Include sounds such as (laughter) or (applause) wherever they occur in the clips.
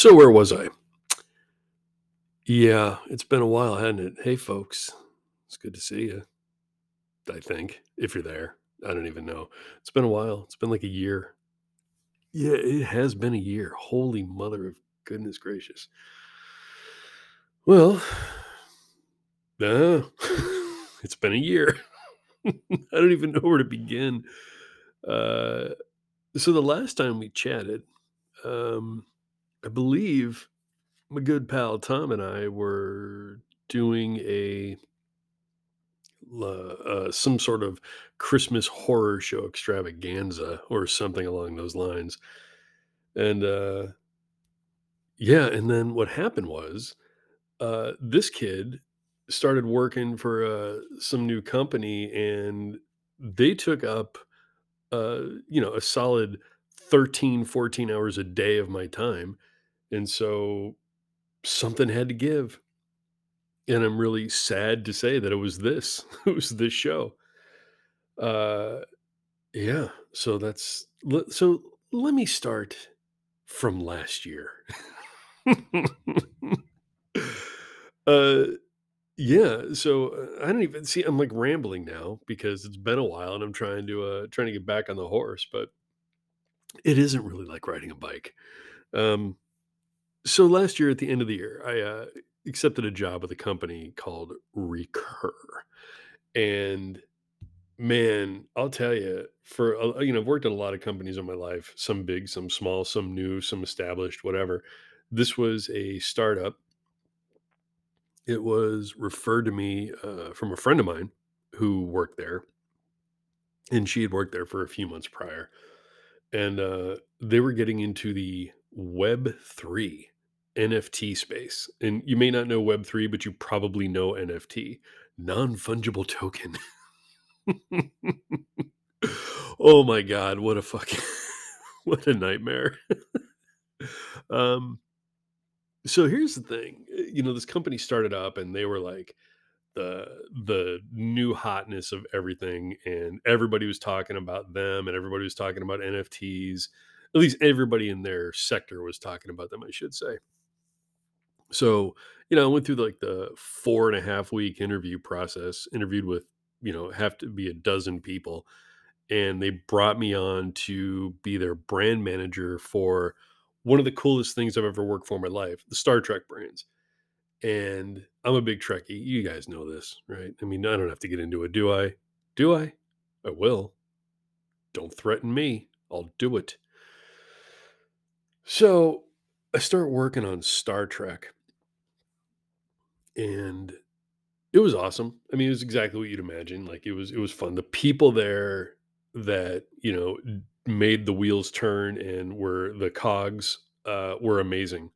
So where was I? Yeah, it's been a while, hasn't it? Hey, folks. It's good to see you. I think if you're there, I don't even know. It's been a while. It's been like a year. Yeah, it has been a year. Holy mother of goodness gracious. Well, uh, (laughs) it's been a year. (laughs) I don't even know where to begin. Uh, so the last time we chatted, um, I believe my good pal Tom and I were doing a uh, some sort of Christmas horror show extravaganza or something along those lines. And uh, yeah, and then what happened was uh, this kid started working for uh, some new company, and they took up uh, you know a solid 13, 14 hours a day of my time, and so something had to give And I'm really sad to say that it was this. (laughs) It was this show. Uh, yeah. So that's so. Let me start from last year. (laughs) uh, yeah. So uh, I don't even see. I'm like rambling now because it's been a while, and I'm trying to uh trying to get back on the horse, but it isn't really like riding a bike. Um, so last year at the end of the year, I uh, accepted a job with a company called Recur, and Man, I'll tell you, for you know, I've worked at a lot of companies in my life, some big, some small, some new, some established, whatever. This was a startup. It was referred to me uh, from a friend of mine who worked there, and she had worked there for a few months prior. And uh, they were getting into the Web3 NFT space. And you may not know Web3, but you probably know NFT, non fungible token. (laughs) Oh my god, what a fucking (laughs) what a nightmare. (laughs) Um, so here's the thing, uh, you know, this company started up and they were like the the new hotness of everything and everybody was talking about them and everybody was talking about NFTs. At least everybody in their sector was talking about them, I should say. So, you know, I went through like the four and a half week interview process, interviewed with, you know, have to be a dozen people and they brought me on to be their brand manager for one of the coolest things I've ever worked for in my life, the Star Trek brands. And I'm a big Trekkie. You guys know this, right? I mean, I don't have to get into it, do I? Do I? I will. Don't threaten me. I'll do it. So I start working on Star Trek, and it was awesome. I mean, it was exactly what you'd imagine. Like it was, it was fun. The people there that you know made the wheels turn and were the cogs uh, were amazing.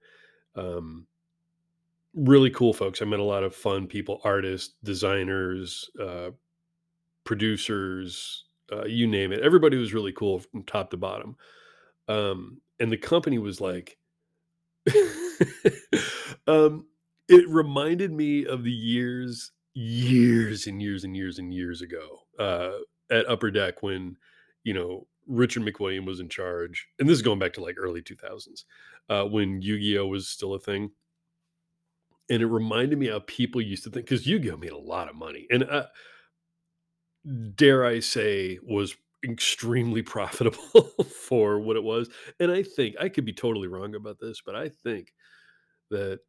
Um, really cool folks. I met a lot of fun people, artists, designers, uh, producers, uh, you name it. Everybody was really cool from top to bottom. Um, and the company was like, (laughs) um, it reminded me of the years, years and years and years and years ago uh, at Upper Deck when, you know, Richard McWilliam was in charge. And this is going back to like early 2000s uh, when Yu Gi Oh! was still a thing. And it reminded me how people used to think, because Yu Gi Oh! made a lot of money. And uh, dare I say, was extremely (laughs) profitable for what it was. And I think I could be totally wrong about this, but I think that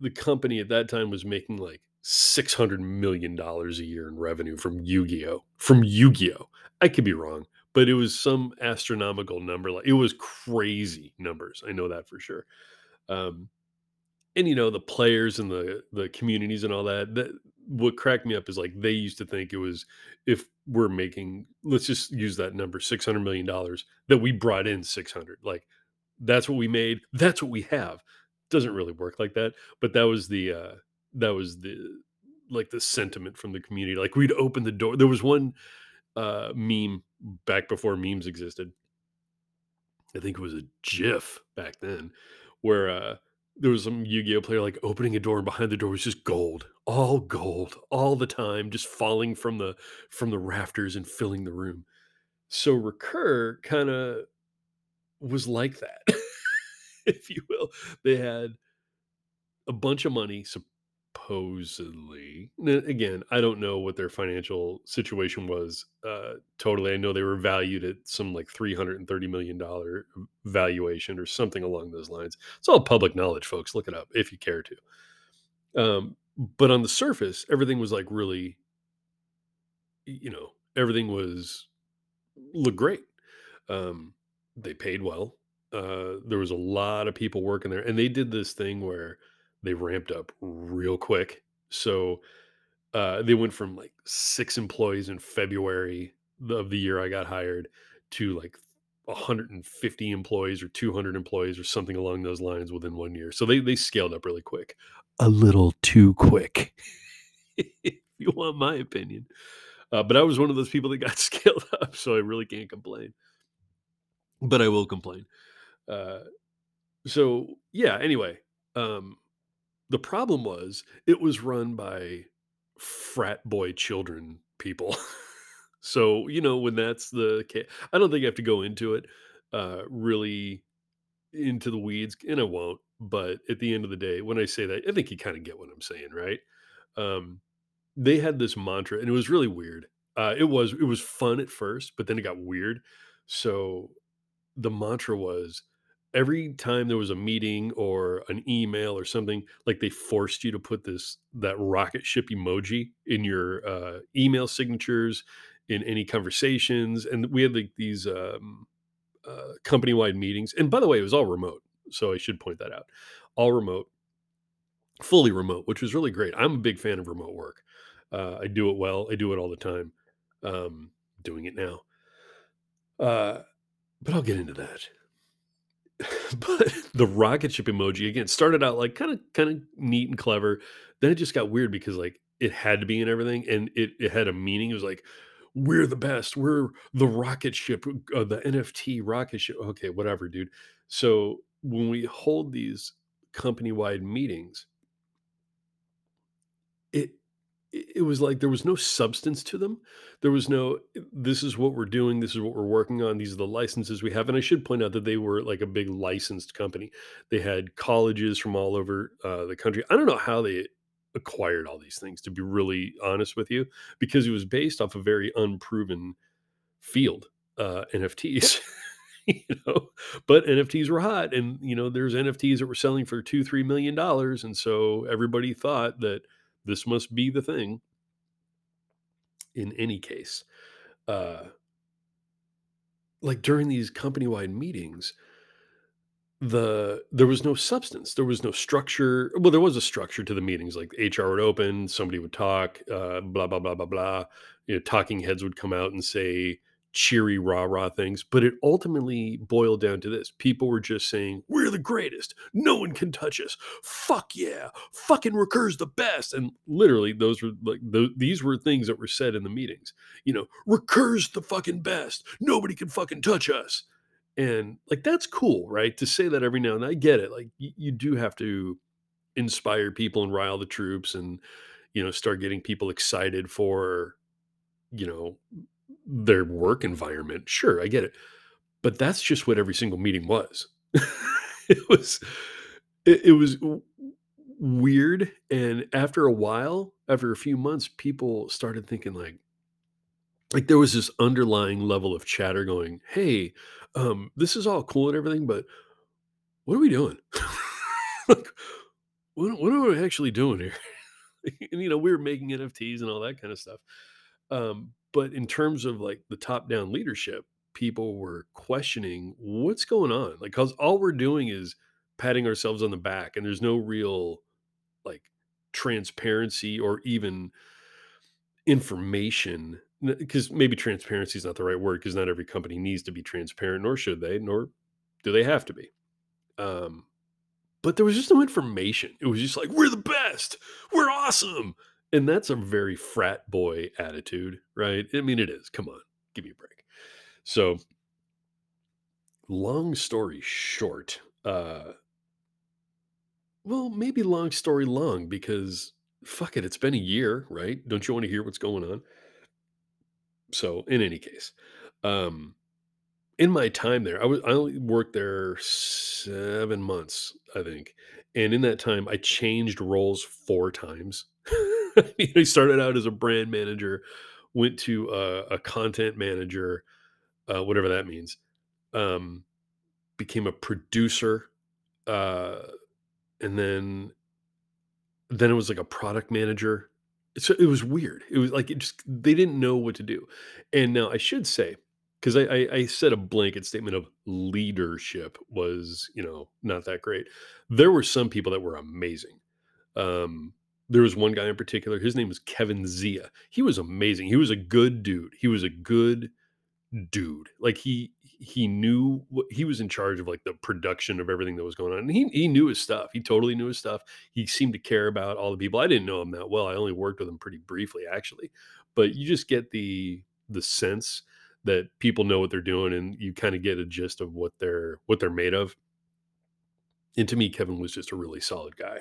the company at that time was making like six hundred million dollars a year in revenue from Yu-Gi-Oh. From Yu-Gi-Oh. I could be wrong, but it was some astronomical number. Like it was crazy numbers. I know that for sure. Um, and you know the players and the the communities and all that that what cracked me up is like they used to think it was if we're making let's just use that number 600 million dollars that we brought in 600 like that's what we made that's what we have doesn't really work like that but that was the uh that was the like the sentiment from the community like we'd open the door there was one uh meme back before memes existed i think it was a gif back then where uh there was some Yu-Gi-Oh player like opening a door and behind the door was just gold, all gold, all the time, just falling from the from the rafters and filling the room. So Recur kind of was like that. (laughs) if you will. They had a bunch of money supposedly. Again, I don't know what their financial situation was uh, totally. I know they were valued at some like $330 million valuation or something along those lines. It's all public knowledge, folks. Look it up if you care to. Um, but on the surface, everything was like really, you know, everything was looked great. Um, they paid well. Uh, there was a lot of people working there, and they did this thing where they ramped up real quick. So uh, they went from like six employees in February of the year I got hired to like 150 employees or 200 employees or something along those lines within one year. So they they scaled up really quick, a little too quick, (laughs) if you want my opinion. Uh, but I was one of those people that got (laughs) scaled up, so I really can't complain. But I will complain. Uh, so yeah. Anyway, um, the problem was it was run by frat boy children people. (laughs) so you know when that's the case, I don't think I have to go into it uh, really into the weeds, and I won't. But at the end of the day, when I say that, I think you kind of get what I'm saying, right? Um, they had this mantra, and it was really weird. Uh, it was it was fun at first, but then it got weird. So the mantra was every time there was a meeting or an email or something, like they forced you to put this that rocket ship emoji in your uh, email signatures, in any conversations, and we had like these um, uh, company wide meetings. And by the way, it was all remote, so I should point that out. All remote, fully remote, which was really great. I'm a big fan of remote work. Uh, I do it well. I do it all the time. Um, doing it now, uh, but I'll get into that. (laughs) but the rocket ship emoji again started out like kind of kind of neat and clever. Then it just got weird because like it had to be in everything and it, it had a meaning. It was like, we're the best. We're the rocket ship, uh, the NFT rocket ship. Okay, whatever, dude. So when we hold these company wide meetings, it was like there was no substance to them. There was no, this is what we're doing. This is what we're working on. These are the licenses we have. And I should point out that they were like a big licensed company. They had colleges from all over uh, the country. I don't know how they acquired all these things, to be really honest with you, because it was based off a very unproven field, uh, NFTs. (laughs) you know, but NFTs were hot, and you know, there's NFTs that were selling for two, three million dollars, and so everybody thought that this must be the thing. In any case, uh, like during these company-wide meetings, the there was no substance there was no structure well there was a structure to the meetings like hr would open somebody would talk uh, blah blah blah blah blah you know talking heads would come out and say cheery rah rah things but it ultimately boiled down to this. People were just saying we're the greatest. No one can touch us. Fuck yeah. Fucking recur's the best. And literally those were like th- these were things that were said in the meetings. You know recur's the fucking best. Nobody can fucking touch us. And like that's cool, right? To say that every now and then, I get it. Like y- you do have to inspire people and rile the troops and you know start getting people excited for you know their work environment. Sure, I get it. But that's just what every single meeting was. (laughs) it was it, it was weird and after a while, after a few months people started thinking like like there was this underlying level of chatter going, "Hey, um, this is all cool and everything, but what are we doing? (laughs) like, what, what are we actually doing here? (laughs) and you know, we were making NFTs and all that kind of stuff. Um, but in terms of like the top down leadership, people were questioning what's going on. Like, cause all we're doing is patting ourselves on the back, and there's no real like transparency or even information because maybe transparency is not the right word because not every company needs to be transparent nor should they nor do they have to be. Um but there was just no information. It was just like we're the best! We're awesome and that's a very frat boy attitude right? I mean it is come on give me a break. So long story short uh well maybe long story long because fuck it it's been a year right? Don't you want to hear what's going on? So in any case um in my time there, I was I only worked there 7 months, I think, and in that time, I changed roles 4 times. (laughs) (laughs) I started out as a brand manager, went to a a content manager, uh, whatever that means, um, became a producer, uh, and then then it was like a product manager. So it was weird. It was like it just they didn't know what to do. And now I should say, because I, I I said a blanket statement of leadership was, you know, not that great. There were some people that were amazing. Um, there was one guy in particular, his name was Kevin Zia. He was amazing. He was a good dude. He was a good dude. Like he he knew what he was in charge of like the production of everything that was going on. And he he knew his stuff. He totally knew his stuff. He seemed to care about all the people. I didn't know him that well. I only worked with him pretty briefly actually. But you just get the the sense that people know what they're doing and you kind of get a gist of what they're what they're made of. And to me Kevin was just a really solid guy.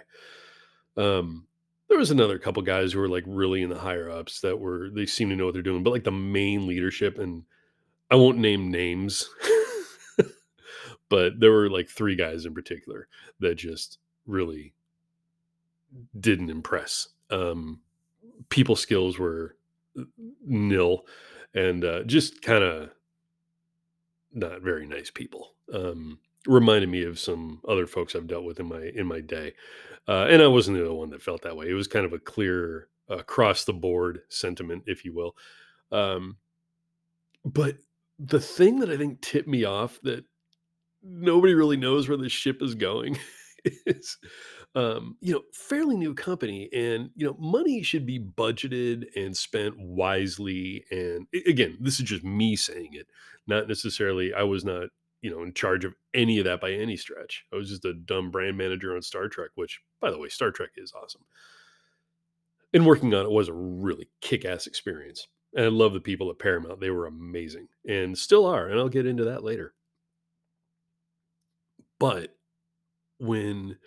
Um there was another couple guys who were like really in the higher ups that were they seem to know what they're doing, but like the main leadership and I won't name names, (laughs) but there were like 3 guys in particular that just really didn't impress. Um, people skills were nil and uh, just kind of not very nice people. Um, reminded me of some other folks I've dealt with in my in my day, uh, and I wasn't the only one that felt that way. It was kind of a clear across the board sentiment, if you will. Um, but the thing that I think tipped me off that nobody really knows where the ship is going (laughs) is um, you know, fairly new company and you know, money should be budgeted and spent wisely and again, this is just me saying it, not necessarily I was not, you know, in charge of any of that by any stretch. I was just a dumb brand manager on Star Trek, which by the way, Star Trek is awesome. And working on it was a really kick-ass experience. And I love the people at Paramount. They were amazing and still are, and I'll get into that later. But when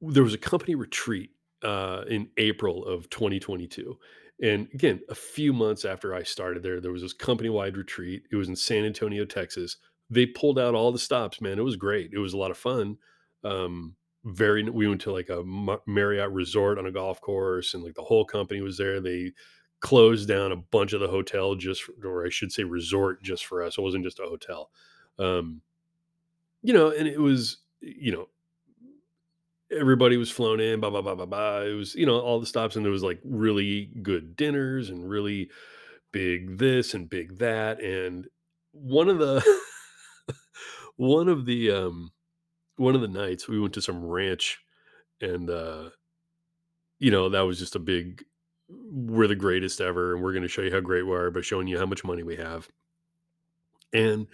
there was a company retreat uh, in April of 2022. And again, a few months after I started there, there was this company wide retreat. It was in San Antonio, Texas. They pulled out all the stops, man. It was great. It was a lot of fun. Um, very, we went to like a Marriott resort on a golf course, and like the whole company was there. They closed down a bunch of the hotel just, for, or I should say, resort just for us. It wasn't just a hotel. Um, you know, and it was, you know, everybody was flown in, blah, blah, blah, blah, blah. It was, you know, all the stops, and there was like really good dinners and really big this and big that. And one of the (laughs) one of the um one of the nights we went to some ranch and uh you know that was just a big we're the greatest ever and we're going to show you how great we are by showing you how much money we have and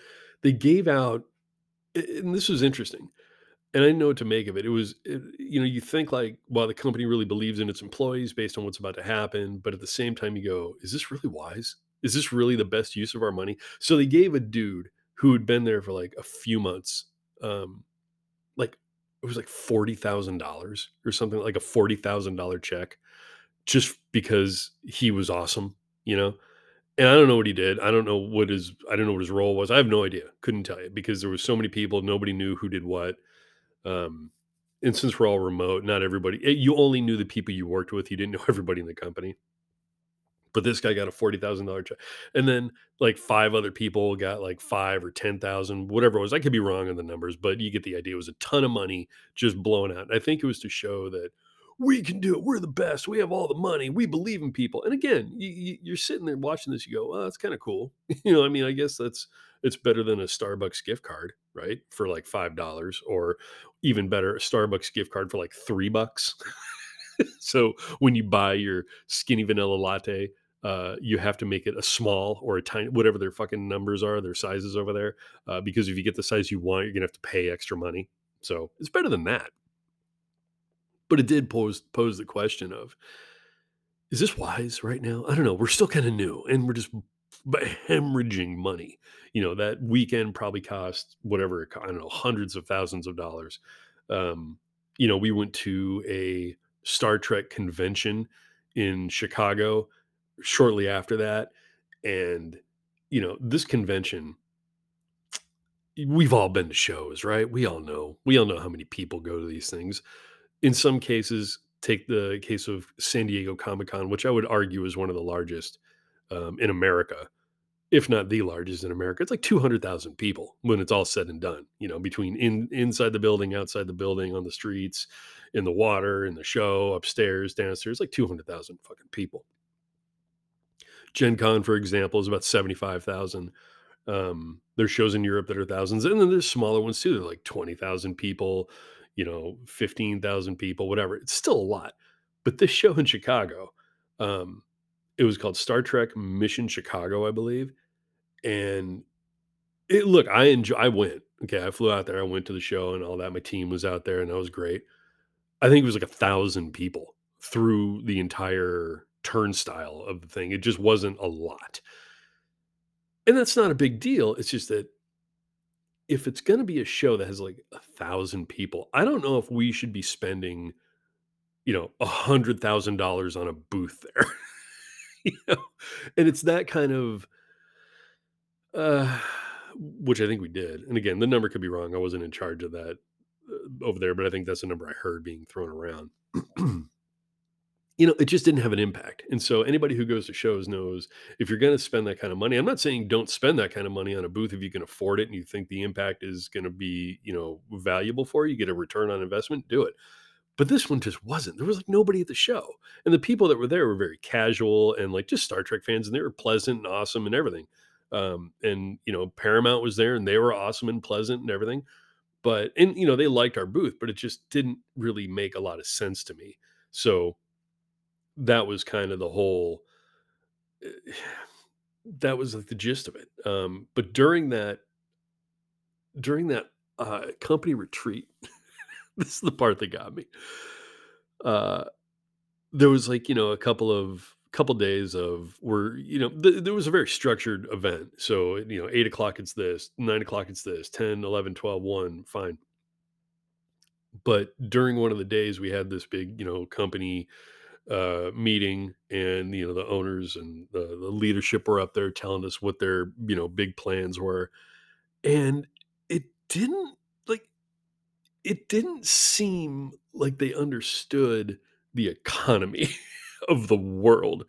they gave out and this was interesting and I didn't know what to make of it. It was, it, you know, you think like, well, the company really believes in its employees based on what's about to happen, but at the same time, you go, is this really wise? Is this really the best use of our money? So they gave a dude who had been there for like a few months, um, like it was like forty thousand dollars or something, like a forty thousand dollar check, just because he was awesome, you know. And I don't know what he did. I don't know what his I don't know what his role was. I have no idea. Couldn't tell you because there was so many people. Nobody knew who did what um, and since we're all remote, not everybody, eh, you only knew the people you worked with. You didn't know (laughs) everybody in the company. But this guy got a forty thousand dollar check, and then like five other people got like five or ten thousand, whatever it was. I could be wrong on the numbers, but you get the idea. It was a ton of money just blown out. And I think it was to show that we can do it. We're the best. We have all the money. We believe in people. And again, you, are sitting there watching this. You go, "Well, that's kind of cool." (laughs) you know, I mean, I guess that's it's better than a Starbucks gift card, right? For like five dollars, or even better, a Starbucks gift card for like three bucks. (laughs) so when you buy your skinny vanilla latte, uh, you have to make it a small or a tiny, whatever their fucking numbers are, their sizes over there. Uh, because if you get the size you want, you're gonna have to pay extra money. So it's better than that. But it did pose pose the question of, is this wise right now? I don't know. We're still kind of new, and we're just hemorrhaging money. You know that weekend probably cost whatever I don't know hundreds of thousands of dollars. Um, you know, we went to a Star Trek convention in Chicago shortly after that, and you know this convention we've all been to shows, right? We all know. We all know how many people go to these things. In some cases, take the case of San Diego Comic-Con, which I would argue is one of the largest, um, in America, if not the largest in America. It's like 200,000 people when it's all said and done, you know, between in inside the building, outside the building, on the streets, in the water, in the show, upstairs, downstairs, like 200,000 fucking people. Gen Con, for example, is about 75,000. Um, there's shows in Europe that are thousands, and then there's smaller ones too. They're like 20,000 people, you know, 15,000 people, whatever. It's still a lot. But this show in Chicago, um, it was called Star Trek Mission Chicago, I believe. And it look, I enjoy I went. Okay, I flew out there. I went to the show and all that. My team was out there and that was great. I think it was like a thousand people through the entire turnstile of the thing. It just wasn't a lot. And that's not a big deal. It's just that if it's going to be a show that has like a thousand people, I don't know if we should be spending, you know, a hundred thousand dollars on a booth there. (laughs) you know? And it's that kind of, uh, which I think we did. And again, the number could be wrong. I wasn't in charge of that uh, over there, but I think that's the number I heard being thrown around. (clears throat) you know, it just didn't have an impact. And so anybody who goes to shows knows if you're going to spend that kind of money, I'm not saying don't spend that kind of money on a booth if you can afford it and you think the impact is going to be, you know, valuable for you, get a return on investment, do it. But this one just wasn't. There was like nobody at the show. And the people that were there were very casual and like just Star Trek fans and they were pleasant and awesome and everything. Um, and you know, Paramount was there and they were awesome and pleasant and everything. But and you know, they liked our booth, but it just didn't really make a lot of sense to me. So that was kind of the whole eh, that was like the gist of it. Um, but during that during that uh, company retreat, (laughs) this is the part that got me. Uh, there was like you know a couple of couple days of where you know th- there was a very structured event so you know 8 o'clock it's this 9 o'clock it's this 10 11 12 1 fine but during one of the days we had this big you know company uh, meeting, and you know the owners and the, the leadership were up there telling us what their you know big plans were, and it didn't like it didn't seem like they understood the economy (laughs) of the world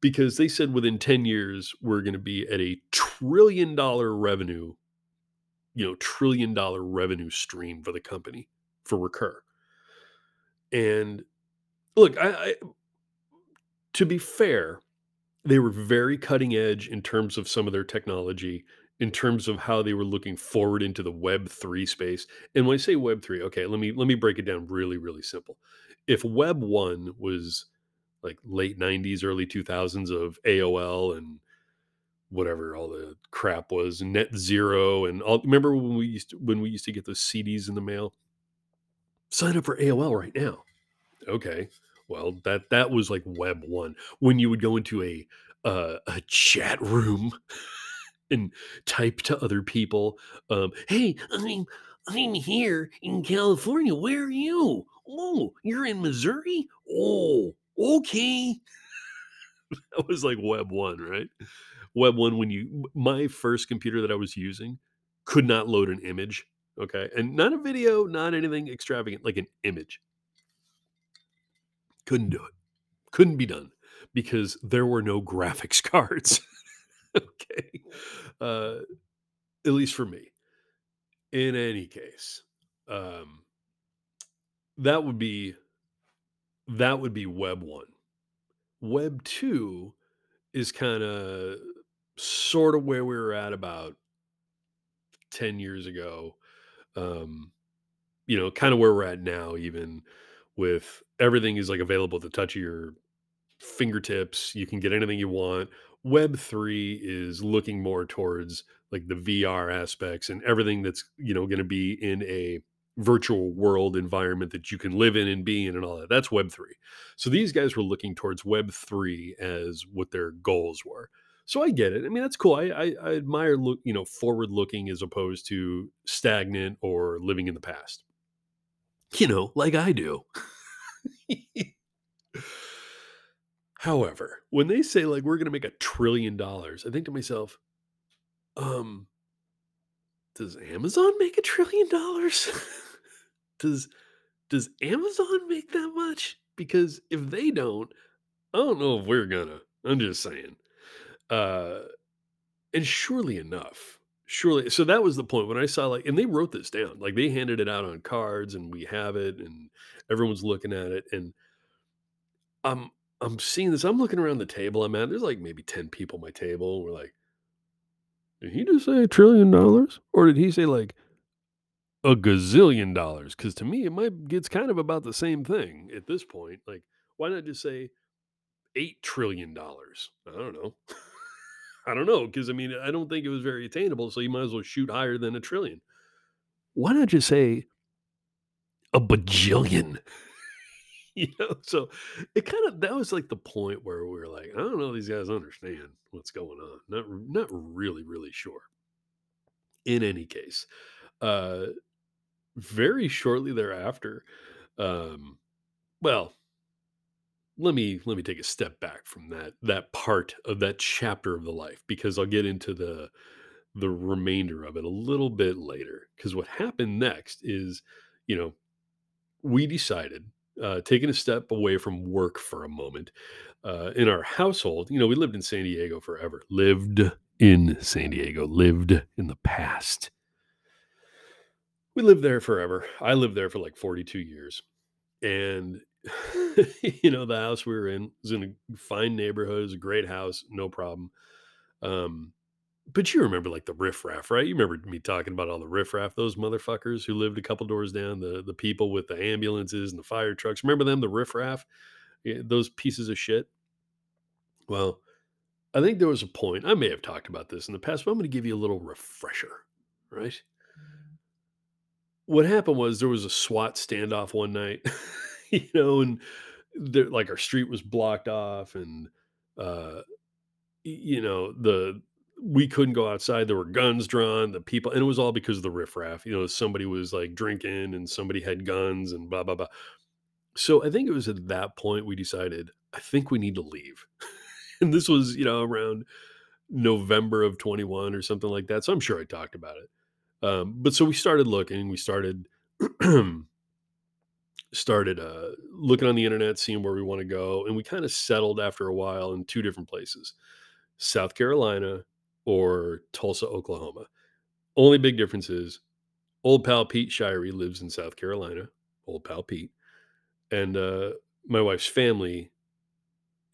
because they said within 10 years we're going to be at a trillion dollar revenue you know trillion dollar revenue stream for the company for recur. And look, I, I to be fair, they were very cutting edge in terms of some of their technology, in terms of how they were looking forward into the Web three space. And when I say Web three, okay, let me let me break it down really really simple. If Web one was like late '90s, early 2000s of AOL and whatever all the crap was, Net Zero, and all. Remember when we used to, when we used to get those CDs in the mail? Sign up for AOL right now. Okay, well, that that was like web 1 when you would go into a uh, a chat room (laughs) and type to other people, um, "Hey, I'm I'm here in California. Where are you? Oh, you're in Missouri? Oh, okay." (laughs) That was like web 1, right? Web 1 when you my first computer that I was using could not load an image, okay? And not a video, not anything extravagant, like an image. Couldn't do it. Couldn't be done because there were no graphics (laughs) cards. okay. Uh, at least for me. In any case, um, that would be that would be web 1. Web 2 is kind of sort of where we were at about 10 years ago. Um, you know, kind of where we're at now even with everything is like available at the touch of your fingertips. You can get anything you want. Web 3 is looking more towards like the VR aspects and everything that's, you know, going to be in a virtual world environment that you can live in and be in and all that. That's Web 3. So these guys were looking towards Web 3 as what their goals were. So I get it. I mean, that's cool. I, I, I admire look, you know, forward looking as opposed to stagnant or living in the past. You know, like I do. (laughs) However, when they say like we're going to make a trillion dollars, I think to myself, um, does Amazon make a trillion dollars? (laughs) does does Amazon make that much? Because if they don't, I don't know if we're gonna. I'm just saying. Uh, and surely enough, surely. So that was the point when I saw like, and they wrote this down. Like they handed it out on cards, and we have it, and everyone's looking at it, and I'm I'm seeing this. I'm looking around the table I'm at. There's like maybe ten people at my table. We're like, did he just say a trillion dollars, or did he say like a gazillion dollars? Because to me, it might it's kind of about the same thing at this point. Like, why not just say eight trillion dollars? I don't know. I don't know because I mean I don't think it was very attainable. So you might as well shoot higher than a trillion. Why not just say a bajillion? (laughs) you know, so it kind of that was like the point where we were like, I don't know, these guys understand what's going on. Not not really, really sure. In any case, uh, very shortly thereafter, um, well, let me let me take a step back from that that part of that chapter of the life because I'll get into the the remainder of it a little bit later. Because what happened next is, you know, we decided, uh, taking a step away from work for a moment, uh, in our household, you know, we lived in San Diego forever. Lived in San Diego, lived in the past. We lived there forever. I lived there for like 42 years. And, (laughs) you know, the house we were in was in a fine neighborhood. It was a great house, no problem. Um, but you remember like the riffraff, right? You remember me talking about all the riffraff, those motherfuckers who lived a couple doors down, the the people with the ambulances and the fire trucks. Remember them, the riffraff? Those pieces of shit. Well, I think there was a point. I may have talked about this in the past, but I'm going to give you a little refresher, right? What happened was there was a SWAT standoff one night, (laughs) (laughs) you know, and there, like our street was blocked off, and uh, you know the we couldn't go outside. There were guns drawn. The people, and it was all because of the riffraff. You know, somebody was like drinking, and somebody had guns, and blah blah blah. So I think it was at that point we decided I think we need to leave, (laughs) and this was you know around November of 21 or something like that. So I'm sure I talked about it. Um, but so we started looking, we started (clears throat) started uh, looking on the internet, seeing where we want to go, and we kind of settled after a while in two different places: South Carolina or Tulsa, Oklahoma. Only big difference is old pal Pete Shirey lives in South Carolina. Old pal Pete, and uh, my wife's family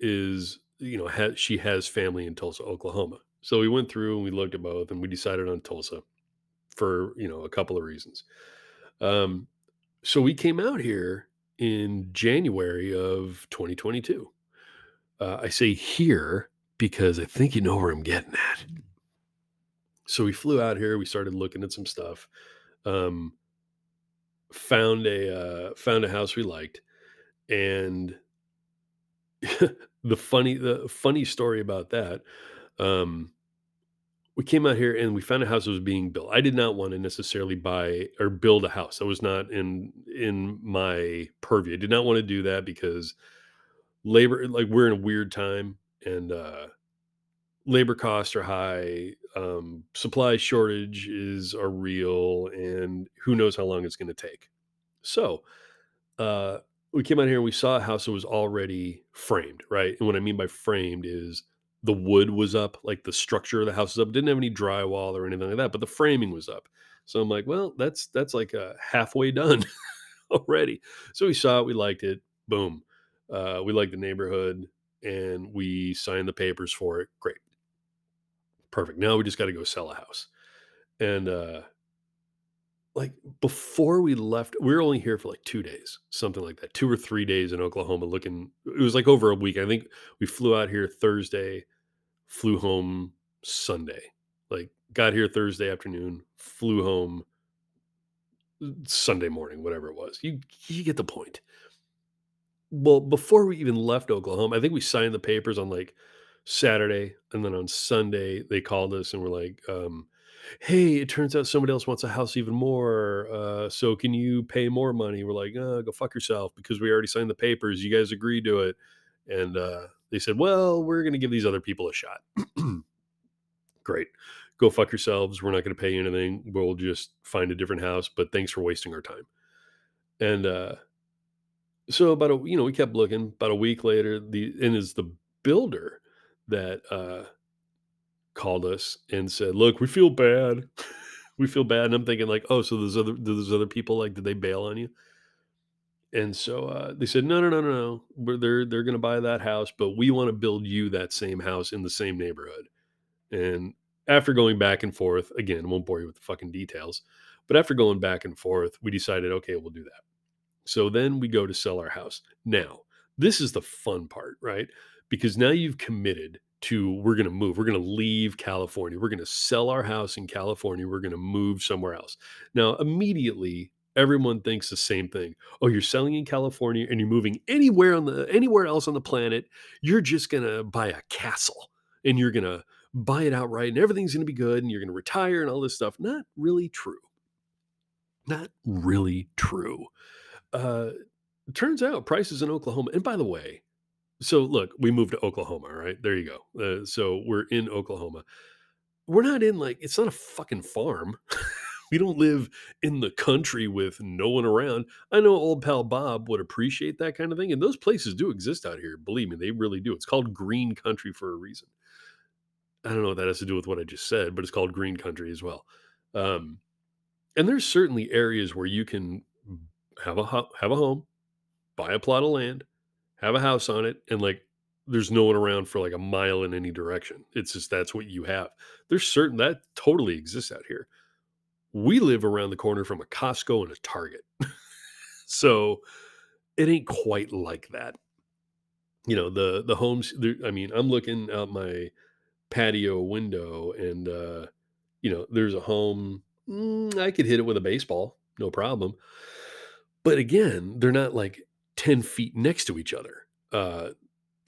is you know ha- she has family in Tulsa, Oklahoma. So we went through and we looked at both, and we decided on Tulsa for you know a couple of reasons. Um, so we came out here in January of 2022. Uh, I say here because I think you know where I'm getting at. So we flew out here. We started looking at some stuff. Um, found a uh, found a house we liked, and (laughs) the funny the funny story about that. Um, we came out here and we found a house that was being built. I did not want to necessarily buy or build a house. That was not in in my purview. I did not want to do that because labor like we're in a weird time and uh labor costs are high, um supply shortages are real and who knows how long it's going to take. So, uh we came out here and we saw a house that was already framed, right? And what I mean by framed is the wood was up, like the structure of the house was up. Didn't have any drywall or anything like that, but the framing was up. So I'm like, well, that's that's like a halfway done (laughs) already. So we saw it, we liked it. Boom. Uh, we liked the neighborhood and we signed the papers for it. Great. Perfect. Now we just got to go sell a house. And uh like before we left, we were only here for like 2 days, something like that. 2 or 3 days in Oklahoma looking it was like over a week. I think we flew out here Thursday, flew home Sunday. Like got here Thursday afternoon, flew home Sunday morning, whatever it was. You you get the point. Well, before we even left Oklahoma, I think we signed the papers on like Saturday, and then on Sunday they called us and were like, um, "Hey, it turns out somebody else wants a house even more. Uh, so can you pay more money?" We're like, uh, "Go fuck yourself," because we already signed the papers. You guys agreed to it, and uh, they said, "Well, we're going to give these other people a shot." (clears throat) Great, go fuck yourselves. We're not going to pay you anything. We'll just find a different house. But thanks for wasting our time. And uh, so about a you know we kept looking. About a week later, the and it's the builder that uh, called us and said, "Look, we feel bad. (laughs) we feel bad." And I'm thinking like, "Oh, so there's other there's other people like did they bail on you?" And so uh, they said, "No, no, no, no, no. We're, they're they're going to buy that house, but we want to build you that same house in the same neighborhood." And after going back and forth, again, I won't bore you with the fucking details, but after going back and forth, we decided, okay, we'll do that. So then we go to sell our house. Now, this is the fun part, right? Because now you've committed to we're going to move. We're going to leave California. We're going to sell our house in California. We're going to move somewhere else. Now, immediately everyone thinks the same thing. Oh, you're selling in California and you're moving anywhere on the anywhere else on the planet. You're just going to buy a castle and you're going to buy it outright and everything's going to be good and you're going to retire and all this stuff. Not really true. Not really true. Uh, turns out prices in Oklahoma, and by the way, so look, we moved to Oklahoma, right? There you go. Uh, so we're in Oklahoma. We're not in like, it's not a fucking farm. (laughs) we don't live in the country with no one around. I know old pal Bob would appreciate that kind of thing. And those places do exist out here. Believe me, they really do. It's called green country for a reason. I don't know what that has to do with what I just said, but it's called green country as well. Um, and there's certainly areas where you can have a ho- have a home, buy a plot of land, have a house on it, and like there's no one around for like a mile in any direction. It's just that's what you have. There's certain that totally exists out here. We live around the corner from a Costco and a Target. (laughs) so it ain't quite like that. You know, the the homes I mean, I'm looking out my patio window and uh you know, there's a home mm, I could hit it with a baseball, no problem. But again, they're not like 10 feet next to each other. Uh,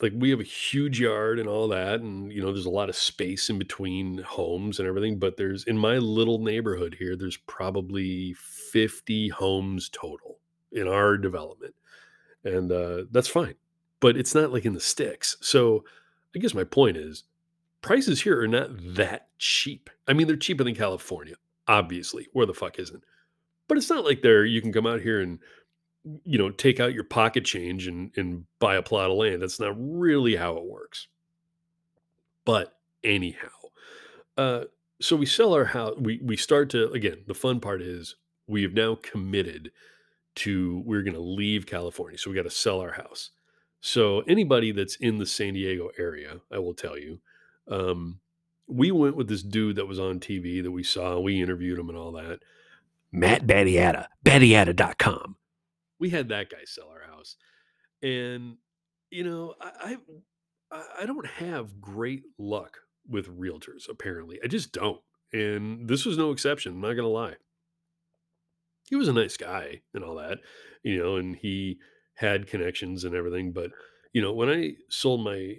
like we have a huge yard and all that, and you know, there's a lot of space in between homes and everything. But there's in my little neighborhood here, there's probably 50 homes total in our development, and uh, that's fine. But it's not like in the sticks. So I guess my point is prices here are not that cheap. I mean, they're cheaper than California, obviously. Where the fuck isn't? But it's not like they're you can come out here and you know take out your pocket change and and buy a plot of land. That's not really how it works. But anyhow, uh, so we sell our house. We we start to again. The fun part is we have now committed to we're going to leave California. So we got to sell our house. So anybody that's in the San Diego area, I will tell you, um, we went with this dude that was on TV that we saw. We interviewed him and all that. Matt Battiata, Battiata.com. We had that guy sell our house. And, you know, I, I, I don't have great luck with realtors, apparently. I just don't. And this was no exception. I'm not going to lie. He was a nice guy and all that, you know, and he had connections and everything. But, you know, when I sold my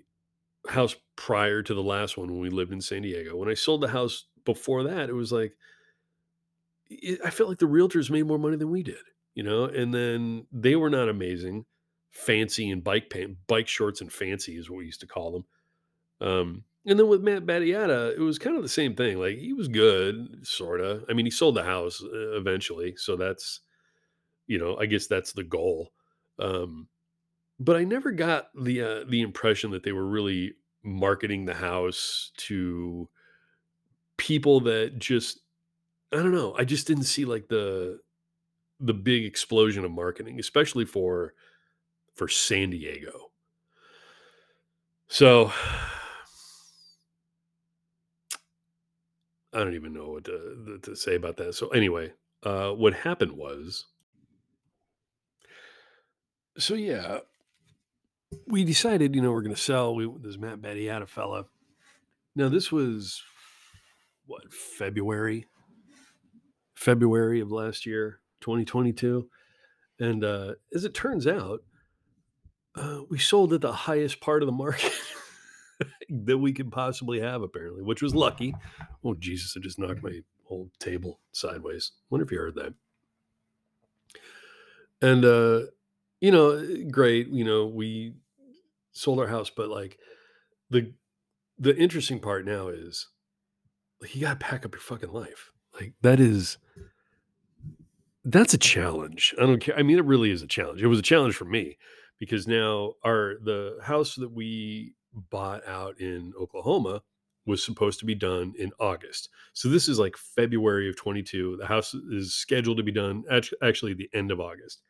house prior to the last one when we lived in San Diego, when I sold the house before that, it was like, it, I felt like the realtors made more money than we did, you know, and then they were not amazing, fancy and bike paint, bike shorts and fancy is what we used to call them. Um, and then with Matt Battiata, it was kind of the same thing. Like he was good, sort of. I mean, he sold the house uh, eventually, so that's, you know, I guess that's the goal. Um, but I never got the uh, the impression that they were really marketing the house to people that just I don't know. I just didn't see like the the big explosion of marketing, especially for for San Diego. So I don't even know what to, to say about that. So anyway, uh, what happened was, so yeah, we decided, you know, we're going to sell. We this Matt Battiata fella. Now this was what February, February of last year, 2022. And uh, as it turns out, uh, we sold at the highest part of the market (laughs) that we could possibly have, apparently, which was lucky. Oh, Jesus, I just knocked my whole table sideways. Wonder if you heard that. And, uh, you know, great. You know, we sold our house, but like the the interesting part now is like, you gotta pack up your fucking life. Like, that is that's a challenge. I don't care. I mean, it really is a challenge. It was a challenge for me because now our the house that we bought out in Oklahoma was supposed to be done in August. So this is like February of 22. The house is scheduled to be done act- actually the end of August.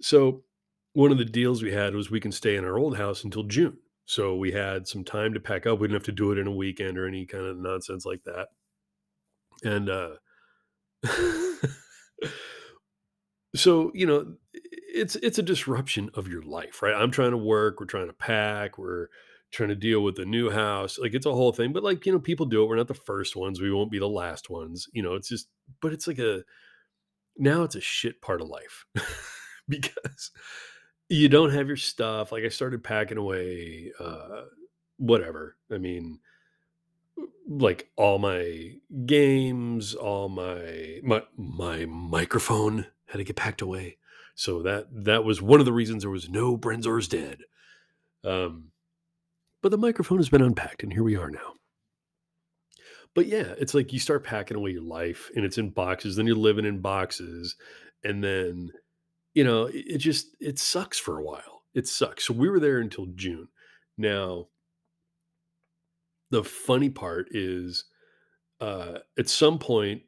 So one of the deals we had was we can stay in our old house until June. So we had some time to pack up. We didn't have to do it in a weekend or any kind of nonsense like that. And uh (laughs) so you know it's it's a disruption of your life right? I'm trying to work we're trying to pack we're trying to deal with the new house like it's a whole thing but like you know people do it we're not the first ones we won't be the last ones you know it's just but it's like a now it's a shit part of life (laughs) because you don't have your stuff like i started packing away uh whatever i mean like all my games, all my my my microphone had to get packed away. So that that was one of the reasons there was no Brenzor's dead. Um, but the microphone has been unpacked, and here we are now. But yeah, it's like you start packing away your life, and it's in boxes. Then you're living in boxes, and then you know it, it just it sucks for a while. It sucks. So we were there until June. Now the funny part is, uh, at some point,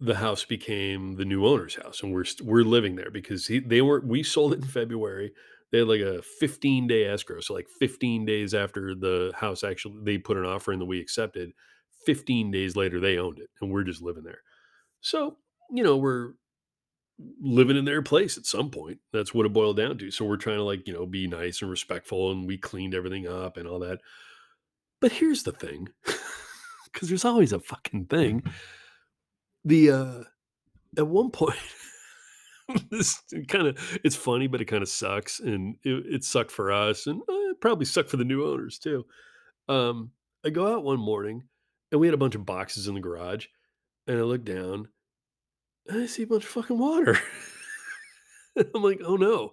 the house became the new owner's house, and we're we're living there because he they were we (laughs) sold it in February. They had, like, a fifteen-day escrow, so, like, 15 days after the house actually they put an offer in that we accepted, 15 days later, they owned it, and we're just living there. So, you know, we're living in their place at some point. That's what it boiled down to. So we're trying to, like, you know, be nice and respectful, and we cleaned everything up and all that. But here's the thing, (laughs) because there's always a fucking thing. The uh at one point, (laughs) this kind of it's funny, but it kind of sucks, and it, it sucked for us, and uh, it probably sucked for the new owners too. Um, I go out one morning, and we had a bunch of boxes in the garage, and I look down, and I see a bunch of fucking water. (laughs) I'm like, oh no,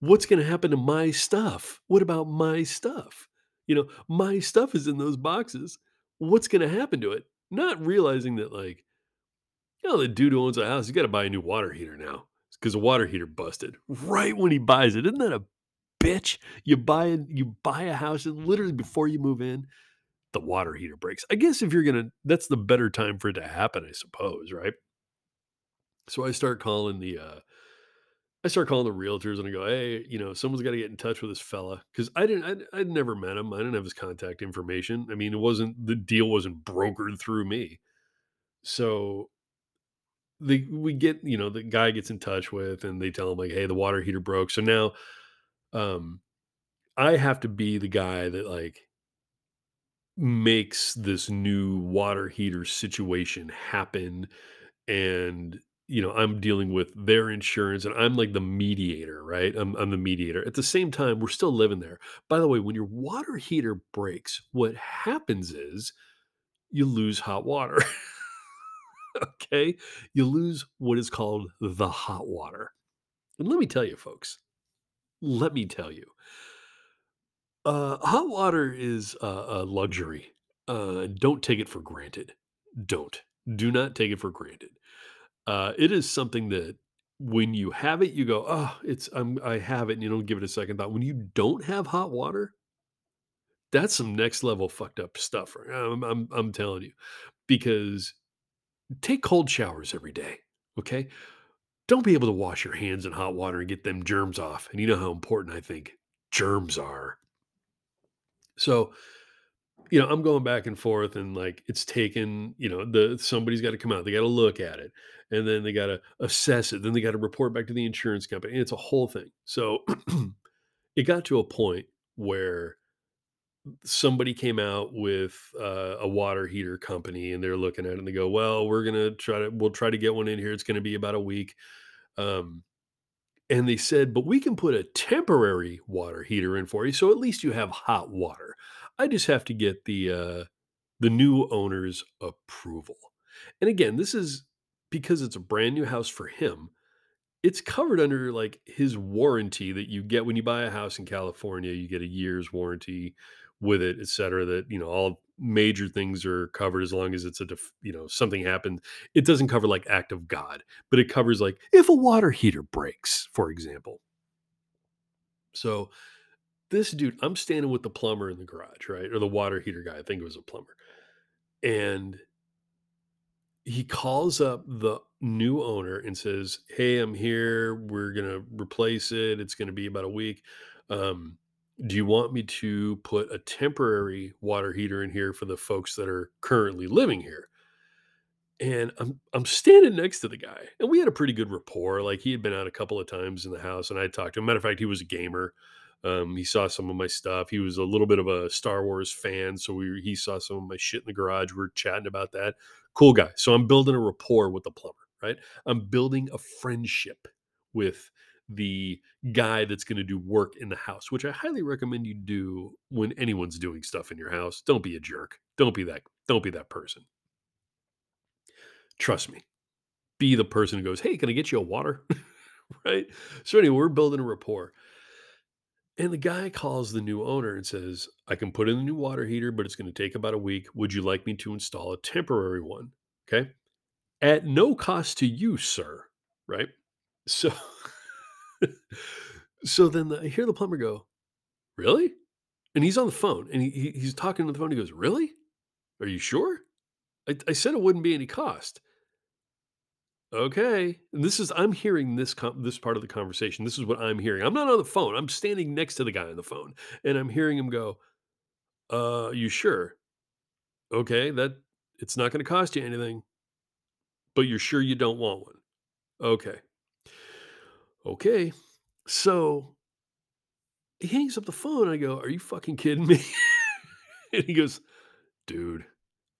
what's going to happen to my stuff? What about my stuff? You know, my stuff is in those boxes. What's going to happen to it? Not realizing that, like, you know, the dude who owns a house, he's got to buy a new water heater now because the water heater busted right when he buys it. Isn't that a bitch? You buy a, you buy a house and literally before you move in, the water heater breaks. I guess if you're gonna, that's the better time for it to happen, I suppose, right? So I start calling the uh I start calling the realtors and I go, "Hey, you know, someone's got to get in touch with this fella because I didn't, I'd, I'd never met him. I didn't have his contact information. I mean, it wasn't the deal wasn't brokered through me. So the we get, you know, the guy gets in touch with, and they tell him like, "Hey, the water heater broke." So now, um, I have to be the guy that like makes this new water heater situation happen and you know i'm dealing with their insurance and i'm like the mediator right? I'm, I'm the mediator. At the same time we're still living there. By the way when your water heater breaks what happens is you lose hot water (laughs) okay? You lose what is called the hot water. And let me tell you folks. Let me tell you. Uh, hot water is a, a luxury. Uh, don't take it for granted. Don't. Do not take it for granted Uh, it is something that when you have it, you go, "Oh, it's I'm I have it," and you don't give it a second thought. When you don't have hot water, that's some next level fucked up stuff. I'm I'm I'm telling you, because take cold showers every day, okay? Don't be able to wash your hands in hot water and get them germs off. And you know how important I think germs are. So you know, I'm going back and forth and like it's taken, you know, the somebody's got to come out. They got to look at it and then they got to assess it. Then they got to report back to the insurance company. And it's a whole thing. So (clears throat) it got to a point where somebody came out with uh, a water heater company and they're looking at it and they go, "Well, we're going to try to we'll try to get one in here. It's going to be about a week." Um and they said, "But we can put a temporary water heater in for you, so at least you have hot water. I just have to get the uh, the new owner's approval." And again, this is because it's a brand new house for him. It's covered under like his warranty that you get when you buy a house in California. You get a year's warranty with it, et cetera. That you know all major things are covered as long as it's a def you know, something happened. It doesn't cover, like, act of God, but it covers, like, if a water heater breaks, for example. So, this dude I'm standing with the plumber in the garage, right? Or the water heater guy, I think it was a plumber. And he calls up the new owner and says, "Hey, I'm here. We're gonna replace it. It's gonna be about a week. Um, do you want me to put a temporary water heater in here for the folks that are currently living here?" And I'm I'm standing next to the guy, and we had a pretty good rapport. Like he had been out a couple of times in the house, and I talked to him. Matter of fact, he was a gamer. Um, he saw some of my stuff. He was a little bit of a Star Wars fan, so we he saw some of my shit in the garage. We are chatting about that. Cool guy. So I'm building a rapport with the plumber, right? I'm building a friendship with the guy that's going to do work in the house, which I highly recommend you do when anyone's doing stuff in your house. Don't be a jerk. Don't be that. Don't be that person. Trust me. Be the person who goes, "Hey, can I get you a water?" (laughs) right? So anyway, we're building a rapport. And the guy calls the new owner and says, "I can put in the new water heater, but it's going to take about a week. Would you like me to install a temporary one?" Okay? At no cost to you, sir, right? (laughs) So so then the, I hear the plumber go, "Really?" And he's on the phone and he, he- he's talking to the phone. He goes, "Really? Are you sure?" I, I said it wouldn't be any cost. Okay. And this is I'm hearing this com this part of the conversation. This is what I'm hearing. I'm not on the phone. I'm standing next to the guy on the phone, and I'm hearing him go, "Uh, you sure? Okay, that it's not gonna cost you anything, but you're sure you don't want one? Okay. Okay." So, he hangs up the phone, I go, "Are you fucking kidding me?" (laughs) And he goes, "Dude,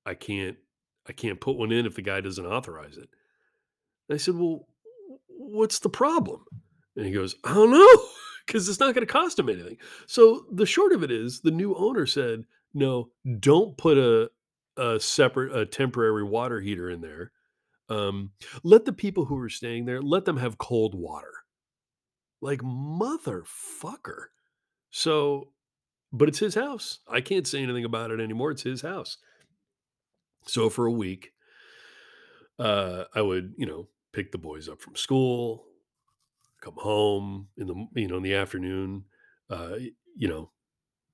I can't I can't put one in if the guy doesn't authorize it." And I said, "Well, what's the problem?" And he goes, "I don't know, (laughs) because it's not gonna cost him anything." So, the short of it is, the new owner said, "No, don't put a a separate a temporary water heater in there. Um, let the people who are staying there, let them have cold water." Like, motherfucker. So but it's his house. I can't say anything about it anymore, it's his house. So, for a week uh, I would, you know, pick the boys up from school, come home in the you know, in the afternoon, uh, you know,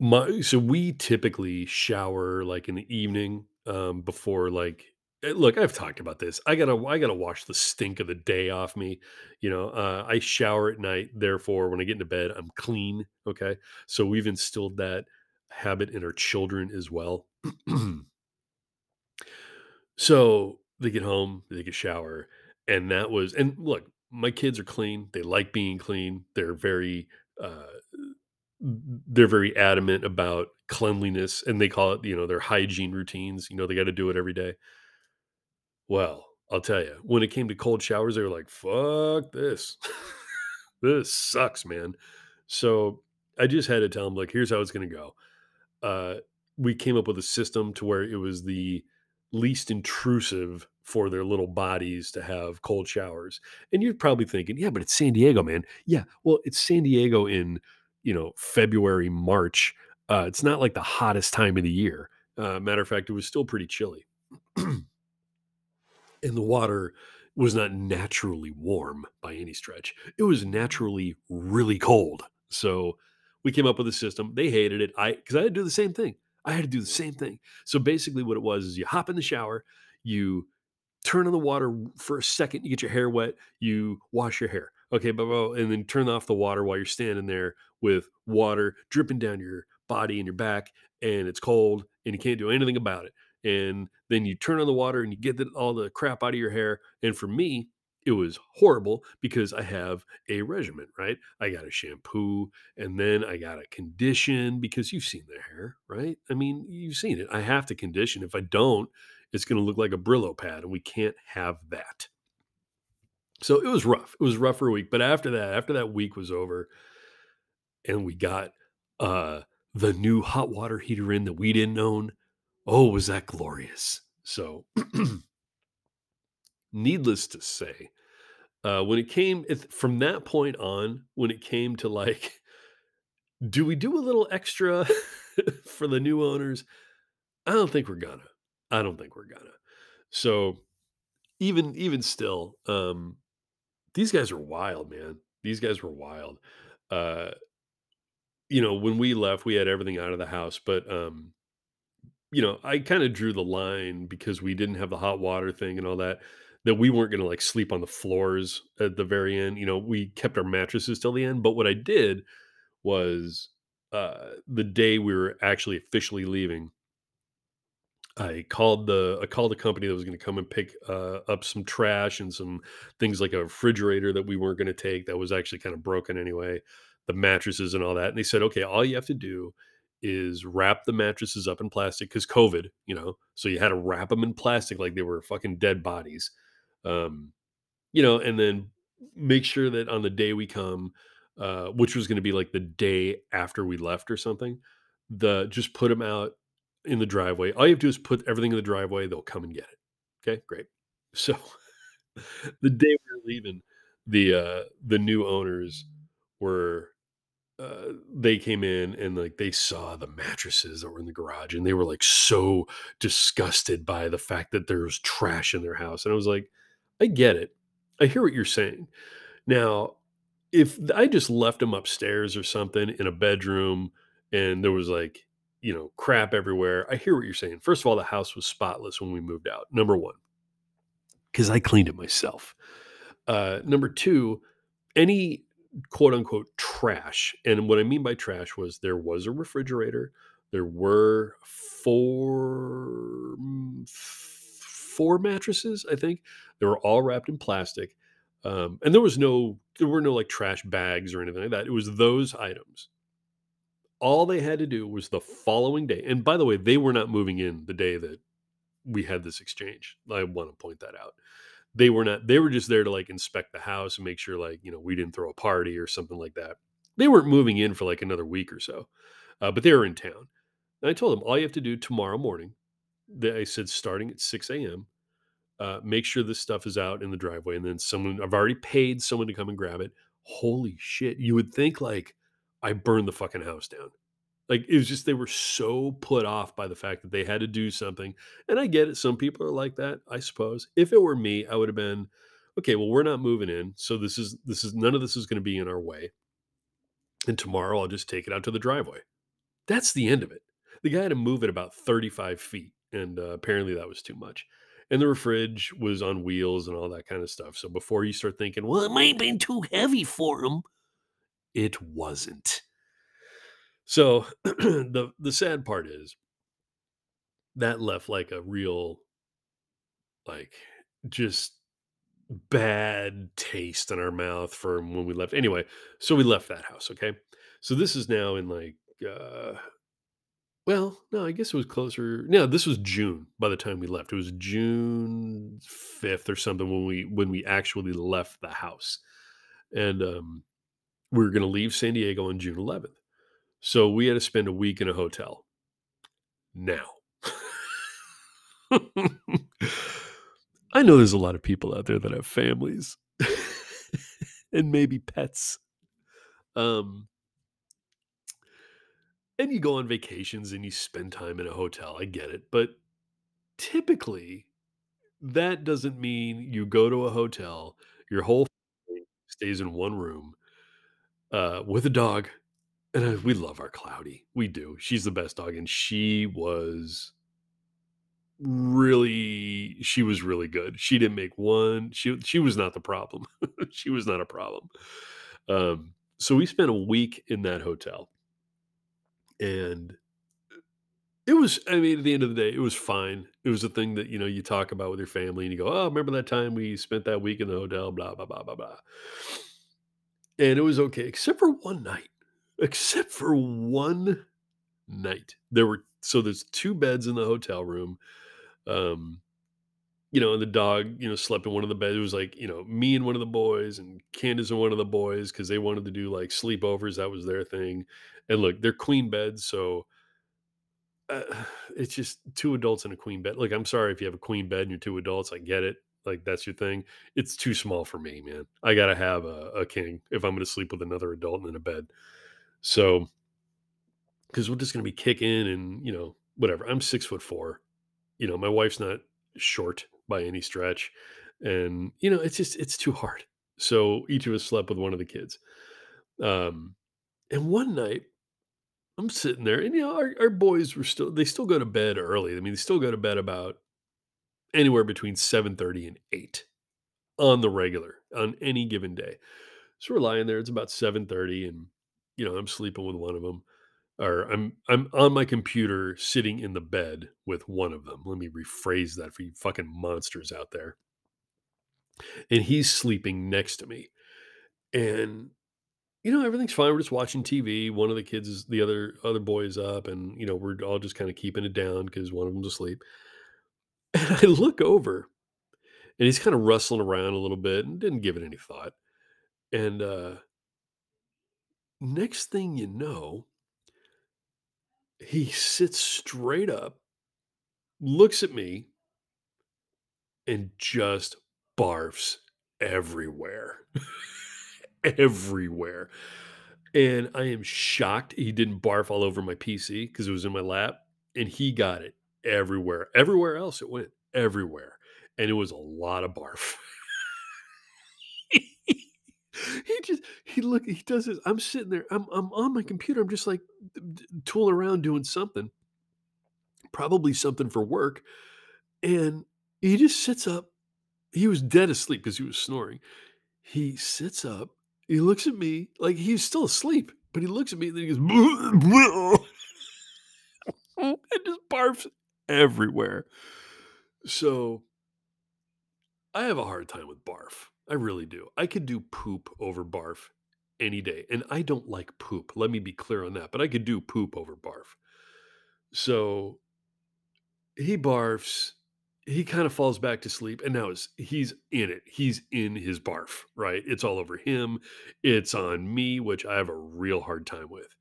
my so we typically shower, like, in the evening, um, before, like eh, look, I've talked about this. I gotta I gotta wash the stink of the day off me, you know, uh, I shower at night, therefore, when I get into bed, I'm clean, okay? So we've instilled that habit in our children as well. (clears throat) So they get home, they get shower, and that was and look, my kids are clean. They like being clean. They're very uh they're very adamant about cleanliness and they call it, you know, their hygiene routines. You know, they got to do it every day. Well, I'll tell you, when it came to cold showers, they were like, fuck this. (laughs) this sucks, man. So I just had to tell them, like, here's how it's going to go uh, we came up with a system to where it was the least intrusive for their little bodies to have cold showers. And you're probably thinking, yeah, but it's San Diego, man. Yeah, well, it's San Diego in you know February, March. Uh, it's not like the hottest time of the year. Uh, matter of fact, it was still pretty chilly, (clears throat) and the water was not naturally warm by any stretch. It was naturally really cold. So we came up with a system. They hated it. I because I had to do the same thing. I had to do the same thing. So basically, what it was is you hop in the shower, you turn on the water for a second, you get your hair wet, you wash your hair. Okay, blah, blah, and then turn off the water while you're standing there with water dripping down your body and your back, and it's cold, and you can't do anything about it. And then you turn on the water and you get all the crap out of your hair. And for me, it was horrible because I have a regimen, right? I got a shampoo and then I got a condition because you've seen the hair, right? I mean, you've seen it. I have to condition. If I don't, it's going to look like a Brillo pad, and we can't have that. So it was rough. It was rough for a week. But after that, after that week was over, and we got uh, the new hot water heater in that we didn't own, oh, was that glorious? So, (clears throat) needless to say, uh, when it came from that point on, when it came to like, do we do a little extra (laughs) for the new owners? I don't think we're gonna. I don't think we're gonna. So even even still, um, these guys are wild, man. These guys were wild. Uh, you know, when we left, we had everything out of the house, but um, you know, I kind of drew the line because we didn't have the hot water thing and all that, that we weren't going to like sleep on the floors at the very end. You know, we kept our mattresses till the end. But what I did was uh, the day we were actually officially leaving, I called the I called the company that was going to come and pick uh, up some trash and some things like a refrigerator that we weren't going to take that was actually kind of broken anyway, the mattresses and all that. And they said, okay, all you have to do is wrap the mattresses up in plastic because COVID, you know, so you had to wrap them in plastic like they were fucking dead bodies, um, you know, and then make sure that on the day we come, uh, which was going to be like the day after we left or something, the just put them out in the driveway. All you have to do is put everything in the driveway. They'll come and get it. Okay, great. (laughs) So the day we were leaving, the uh, the new owners were uh, they came in and like they saw the mattresses that were in the garage and they were like so disgusted by the fact that there was trash in their house. And I was like, I get it. I hear what you're saying. Now, if I just left them upstairs or something in a bedroom and there was like, you know, crap everywhere, I hear what you're saying. First of all, the house was spotless when we moved out. Number one, because I cleaned it myself. Uh, number two, any quote unquote trash. And what I mean by trash was there was a refrigerator, there were four mm, four mattresses, I think. They were all wrapped in plastic. Um, and there was no there were no like trash bags or anything like that. It was those items. All they had to do was the following day. And by the way, they were not moving in the day that we had this exchange. I want to point that out they were not they were just there to like inspect the house and make sure like you know we didn't throw a party or something like that they weren't moving in for like another week or so uh, but they were in town and i told them all you have to do tomorrow morning they, i said starting at 6 a.m uh, make sure this stuff is out in the driveway and then someone i've already paid someone to come and grab it holy shit you would think like i burned the fucking house down like, it was just they were so put off by the fact that they had to do something, and I get it, some people are like that, I suppose. If it were me, I would have been, "Okay, well, we're not moving in, so this is this is none of this is gonna be in our way, and tomorrow I'll just take it out to the driveway." That's the end of it. The guy had to move it about 35 feet, and, uh, apparently that was too much, and the fridge was on wheels and all that kinda stuff, so before you start thinking, "Well, it might have been too heavy for him," it wasn't. So (clears throat) the the sad part is that left like a real like just bad taste in our mouth from when we left. Anyway, so we left that house, okay? So this is now in like uh well, no, I guess it was closer. No, this was June by the time we left. It was June 5th or something when we when we actually left the house. And um we were going to leave San Diego on June 11th. So we had to spend a week in a hotel. Now, (laughs) I know there's a lot of people out there that have families (laughs) and maybe pets. Um, and you go on vacations and you spend time in a hotel. I get it. But typically, that doesn't mean you go to a hotel, your whole family stays in one room uh, with a dog and uh, we love our Cloudy. We do. She's the best dog, and she was really she was really good. She didn't make one. She she was not the problem. (laughs) she was not a problem. Um, so we spent a week in that hotel, and it was. I mean, at the end of the day, it was fine. It was a thing that you know you talk about with your family, and you go, "Oh, remember that time we spent that week in the hotel?" Blah blah blah blah blah. And it was okay, except for one night except for one night. There were so there's two beds in the hotel room. Um, you know, and the dog, you know, slept in one of the beds. It was like, you know, me and one of the boys and Candace and one of the boys because they wanted to do like sleepovers. That was their thing. And look, they're queen beds, so uh, (sighs) it's just two adults in a queen bed. Like, I'm sorry if you have a queen bed and you're two adults. I get it. Like that's your thing. It's too small for me, man. I gotta have a, a king if I'm gonna sleep with another adult in a bed. So, because we're just going to be kicking and, you know, whatever. I'm six foot four. You know, my wife's not short by any stretch. And, you know, it's just, it's too hard. So each of us slept with one of the kids. Um, and one night, I'm sitting there, and you know, our, our boys were still they still go to bed early. I mean, they still go to bed about anywhere between 7:30 and 8 on the regular on any given day. So we're lying there, it's about 7:30, and you know, I'm sleeping with one of them. Or I'm I'm on my computer sitting in the bed with one of them. Let me rephrase that for you fucking monsters out there. And he's sleeping next to me. And You know, everything's fine. We're just watching TV. One of the kids is the other other boy is up, and you know, we're all just kind of keeping it down because one of them's asleep. (laughs) And I look over, and he's kind of rustling around a little bit, and didn't give it any thought. And uh, next thing you know, he sits straight up, looks at me, and just barfs everywhere, (laughs) everywhere. And I am shocked he didn't barf all over my PC because it was in my lap, and he got it everywhere. Everywhere else it went, everywhere, and it was a lot of barf. (laughs) He just he look he does this I'm sitting there, I'm I'm on my computer, I'm just, like, tooling around doing something, probably something for work, and he just sits up. He was dead asleep because he was snoring. He sits up, he looks at me like he's still asleep, but he looks at me and then he goes, (laughs) and just barfs everywhere. So, I have a hard time with barf. I really do. I could do poop over barf any day, and I don't like poop. Let me be clear on that, but I could do poop over barf. So, he barfs, he kinda falls back to sleep, and now he's in it. He's in his barf, right? It's all over him, it's on me, which I have a real hard time with.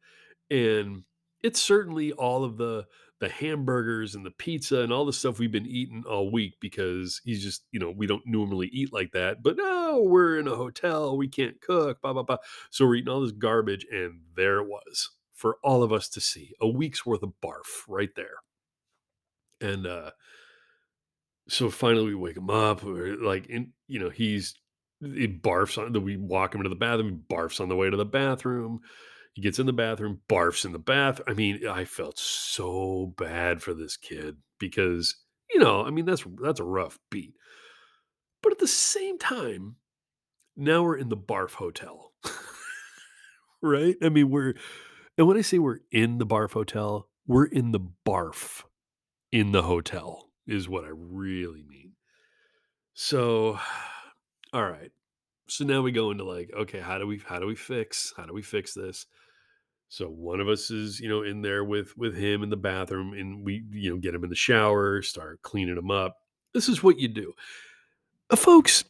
And it's certainly all of the the hamburgers and the pizza and all the stuff we've been eating all week because he's just, you know, we don't normally eat like that. But no, we're in a hotel, we can't cook, blah blah blah. So we're eating all this garbage, and there it was for all of us to see. A week's worth of barf right there. And uh so finally we wake him up, like and you know, he's he barfs on the we walk him into the bathroom, he barfs on the way to the bathroom. He gets in the bathroom, barfs in the bath I mean, I felt so bad for this kid because, you know, I mean, that's that's a rough beat. But at the same time, now we're in the barf hotel. (laughs) Right? I mean, we're and when I say we're in the barf hotel, we're in the barf in the hotel is what I really mean. So, (sighs) alright. So now we go into like, okay, how do we how do we fix how do we fix this? So one of us is, you know, in there with with him in the bathroom and we, you know, get him in the shower, start cleaning him up. This is what you do. Uh, folks,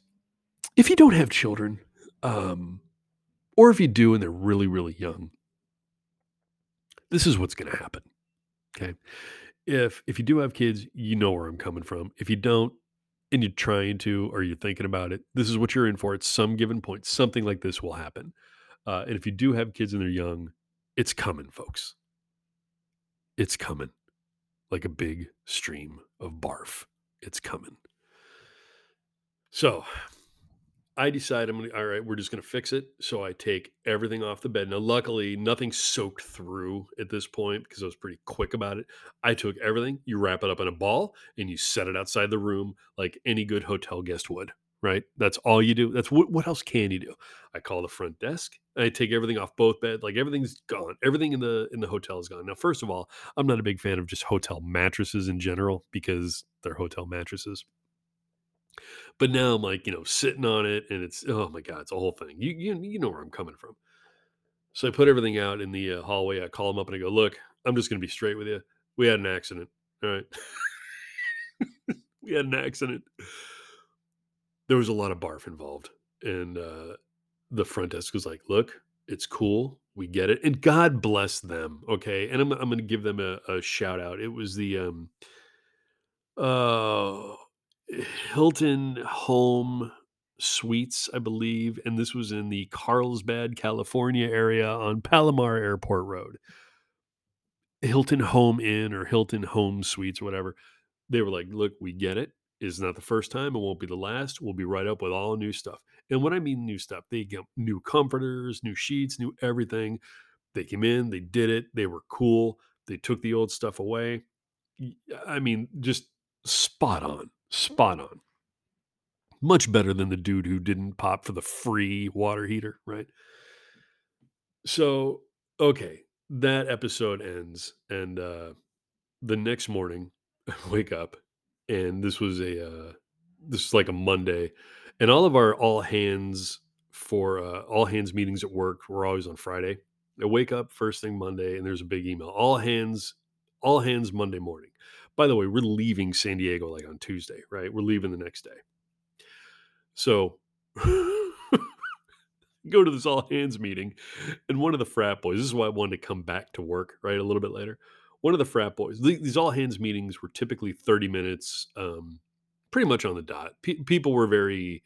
if you don't have children, um, or if you do and they're really, really young, this is what's gonna happen, okay? If if you do have kids, you know where I'm coming from. If you don't and you're trying to or you're thinking about it, this is what you're in for at some given point. Something like this will happen. Uh, and if you do have kids and they're young, it's coming, folks. It's coming like a big stream of barf. It's coming. So I decide I'm gonna all right, we're just gonna fix it. So I take everything off the bed. Now, luckily, nothing soaked through at this point because I was pretty quick about it. I took everything, you wrap it up in a ball, and you set it outside the room like any good hotel guest would, right? That's all you do. That's what what else can you do? I call the front desk, I take everything off both bed, like everything's gone. Everything in the in the hotel is gone. Now, first of all, I'm not a big fan of just hotel mattresses in general because they're hotel mattresses. But now I'm like, you know, sitting on it and it's oh my god, it's a whole thing. You you you know where I'm coming from. So I put everything out in the uh, hallway. I call him up and I go, "Look, I'm just going to be straight with you. We had an accident. All right. (laughs) we had an accident. There was a lot of barf involved." And uh the front desk was like, "Look, it's cool. We get it." And God bless them, okay? And I'm I'm going to give them a, a shout out. It was the um uh Hilton Home Suites, I believe, and this was in the Carlsbad, California area on Palomar Airport Road. Hilton Home Inn or Hilton Home Suites or whatever. They were like, "Look, we get it. It's not the first time. It won't be the last. We'll be right up with all new stuff." And when I mean new stuff, they get new comforters, new sheets, new everything. They came in, they did it. They were cool. They took the old stuff away. I mean, just spot on, spot on. Much better than the dude who didn't pop for the free water heater, right? So, okay, that episode ends, and uh, the next morning, I (laughs) wake up, and this was a uh, this is like a Monday, and all of our all hands for uh, all hands meetings at work were always on Friday. I wake up first thing Monday, and there's a big email. All hands, all hands Monday morning. By the way, we're leaving San Diego like on Tuesday, right? We're leaving the next day. So (laughs) go to this all hands meeting, and one of the frat boys. This is why I wanted to come back to work right a little bit later. One of the frat boys. These all hands meetings were typically thirty minutes, um, pretty much on the dot. Pe- people were very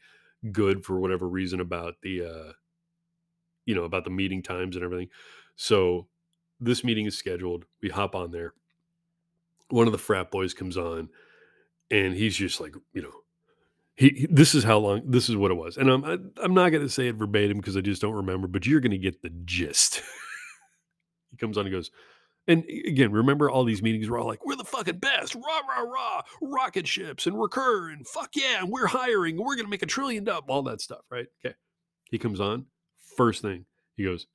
good for whatever reason about the, uh, you know, about the meeting times and everything. So this meeting is scheduled. We hop on there. One of the frat boys comes on, and he's just like, you know, he, he- this is how long this is what it was and i'm I, i'm not going to say it verbatim because i just don't remember but you're going to get the gist. (laughs) He comes on and goes and again remember all these meetings were all like we're the fucking best rah rah rah rocket ships and recur and fuck yeah and we're hiring and we're going to make a trillion up all that stuff right? Okay. He comes on first thing he goes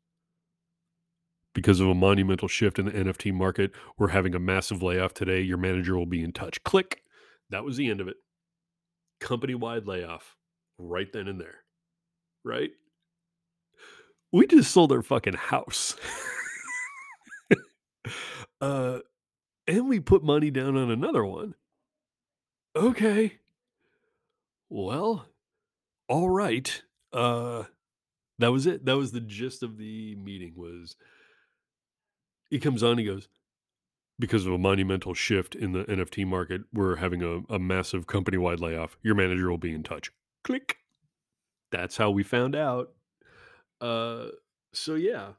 because of a monumental shift in the nft market we're having a massive layoff today your manager will be in touch click that was the end of it company wide layoff right then and there, right? We just sold our fucking house. (laughs) uh, and we put money down on another one. Okay. Well, all right. Uh, that was it. That was the gist of the meeting was he comes on, he goes, because of a monumental shift in the NFT market, we're having a, a massive company wide layoff. Your manager will be in touch. Click. That's how we found out. Uh, so yeah.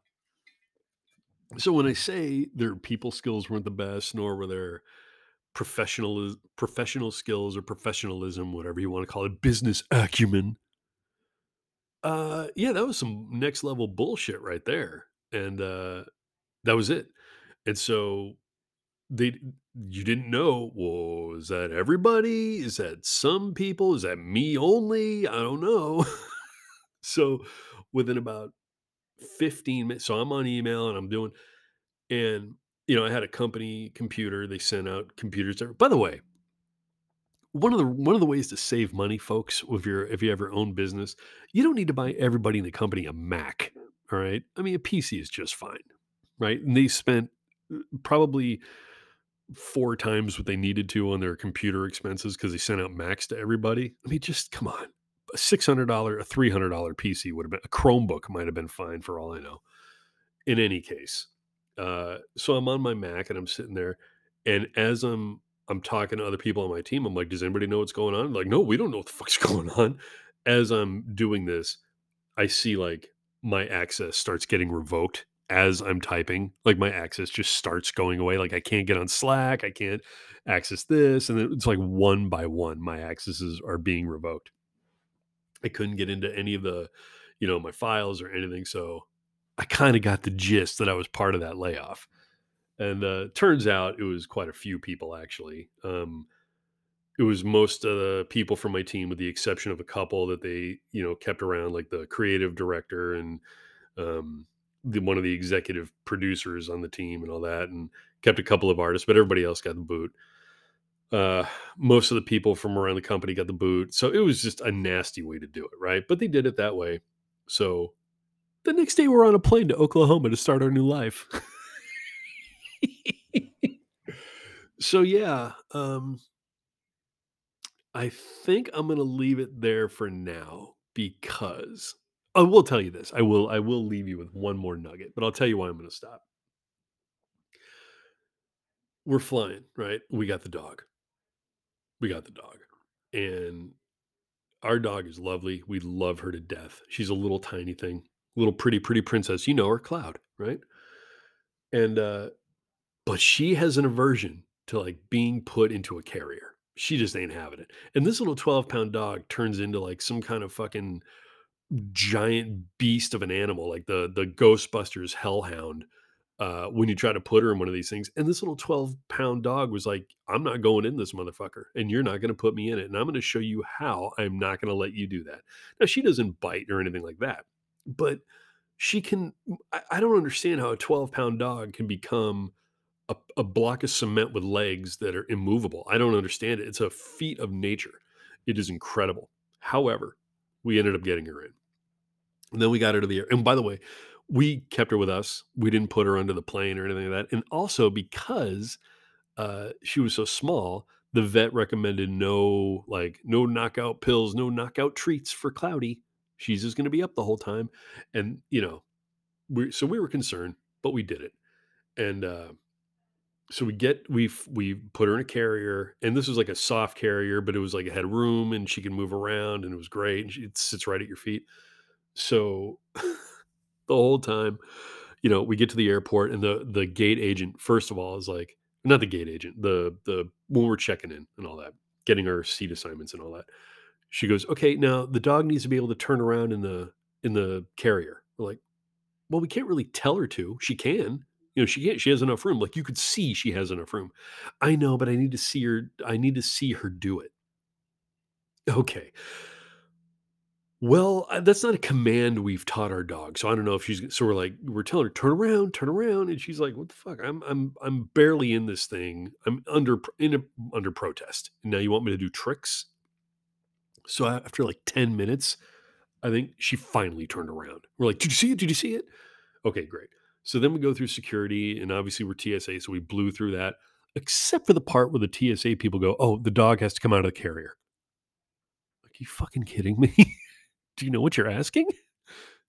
So when I say their people skills weren't the best, nor were their professional professional skills or professionalism, whatever you want to call it, business acumen. Uh, yeah, that was some next level bullshit right there, and uh, that was it. And so they, you didn't know. Well, is that everybody? Is that some people? Is that me only? I don't know. (laughs) so within about 15 minutes, so I'm on email and I'm doing And, you know, I had a company computer. They sent out computers. By the way, one of the one of the ways to save money, folks, if you're if you have your own business, you don't need to buy everybody in the company a Mac. All right. I mean, a PC is just fine. Right. And they spent uh, probably four times what they needed to on their computer expenses because they sent out Macs to everybody. I mean, just come on. A six hundred dollar, a three hundred dollar PC would have been a Chromebook might have been fine for all I know. In any case, uh, so I'm on my Mac and I'm sitting there, and as I'm I'm talking to other people on my team, I'm like, "Does anybody know what's going on?" Like, no, we don't know what the fuck's (laughs) going on. As I'm doing this, I see like my access starts getting revoked as I'm typing. Like my access just starts going away. Like I can't get on Slack, I can't access this, and it's like one by one, my accesses are being revoked. I couldn't get into any of the, you know, my files or anything. So I kind of got the gist that I was part of that layoff. And uh, turns out it was quite a few people actually. Um, it was most of the people from my team, with the exception of a couple that they, you know, kept around, like the creative director and um, the one of the executive producers on the team and all that, and kept a couple of artists, but everybody else got the boot. Uh, most of the people from around the company got the boot, so it was just a nasty way to do it, right? But they did it that way. So the next day, we're on a plane to Oklahoma to start our new life. (laughs) so yeah, um, I think I'm gonna leave it there for now because I will tell you this. I will I will leave you with one more nugget, but I'll tell you why I'm gonna stop. We're flying, right? We got the dog. We got the dog. And our dog is lovely. We love her to death. She's a little tiny thing, little pretty, pretty princess. You know her, Cloud, right? And uh But she has an aversion to, like, being put into a carrier. She just ain't having it. And this little twelve-pound dog turns into, like, some kind of fucking giant beast of an animal, like the the Ghostbusters hellhound, uh, when you try to put her in one of these things. And this little twelve-pound dog was like, "I'm not going in this motherfucker, and you're not gonna put me in it, and I'm gonna show you how I'm not gonna let you do that." Now, she doesn't bite or anything like that, but she can I I don't understand how a twelve-pound dog can become a a block of cement with legs that are immovable. I don't understand it. It's a feat of nature. It is incredible. However, we ended up getting her in. And then we got her to the air and by the way, we kept her with us. We didn't put her under the plane or anything like that. And also because, uh, she was so small, the vet recommended no, like, no knockout pills, no knockout treats for Cloudy. She's just gonna be up the whole time. And, you know, we so we were concerned, but we did it. And, uh, so we get we we put her in a carrier, and this was like a soft carrier, but it was like it had room and she can move around and it was great, and she it sits right at your feet. So (laughs) the whole time, you know, we get to the airport and the the gate agent, first of all, is like not the gate agent, the the when we're checking in and all that, getting our seat assignments and all that. She goes, "Okay, now the dog needs to be able to turn around in the in the carrier." We're like, "Well, we can't really tell her to. She can. You know, she can't. She has enough room. Like you could see she has enough room." "I know, but I need to see her I need to see her do it." Okay. Well, uh, that's not a command we've taught our dog, so I don't know if she's so we're like we're telling her, "Turn around, turn around," and she's like, "What the fuck? I'm I'm I'm barely in this thing. I'm under in a under protest. And now you want me to do tricks?" So after like 10 minutes, I think she finally turned around. We're like, "Did you see it? Did you see it?" Okay, great. So then we go through security, and obviously we're TSA, so we blew through that, except for the part where the TSA people go, "Oh, the dog has to come out of the carrier." Like, you fucking kidding me? (laughs) Do you know what you're asking?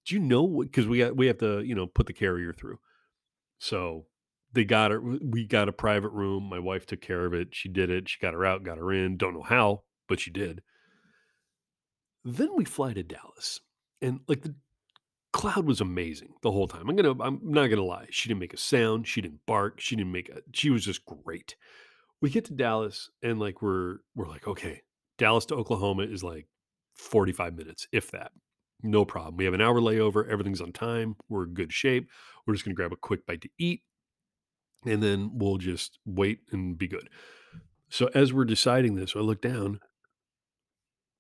Do you know what? Because we got we have to, you know, put the carrier through. So they got her we got a private room, my wife took care of it, she did it, she got her out, got her in, don't know how, but she did. Then we fly to Dallas, and, like, the Cloud was amazing the whole time. I'm gonna I'm not gonna lie, she didn't make a sound, she didn't bark, she didn't make a she was just great. We get to Dallas, and, like, we're we're like, "Okay, Dallas to Oklahoma is, like, 45 minutes, if that. No problem. We have an hour layover, everything's on time, we're in good shape. We're just gonna grab a quick bite to eat, and then we'll just wait and be good." So as we're deciding this, I look down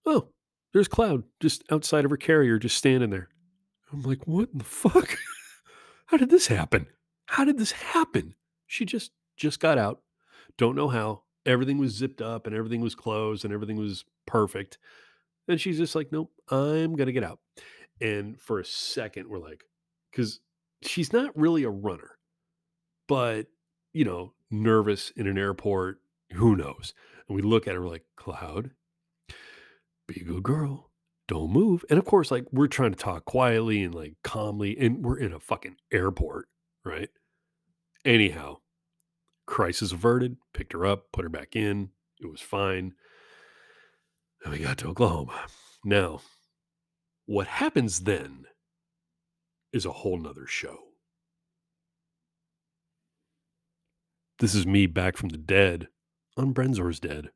Oh, there's Cloud just outside of her carrier, just standing there. I'm like, "What in the fuck? (laughs) How did this happen? How did this happen?" She just just got out. Don't know how. Everything was zipped up and everything was closed and everything was perfect. And she's just like, "Nope, I'm gonna get out." And for a second, we're like, because she's not really a runner, but, you know, nervous in an airport, who knows? And we look at her, like, "Cloud, be a good girl. Don't move." And of course, like, we're trying to talk quietly and, like, calmly, and we're in a fucking airport, right? Anyhow, crisis averted, picked her up, put her back in, it was fine. And we got to Oklahoma. Now, what happens then is a whole nother show. This is me back from the dead on Brenzor's dead.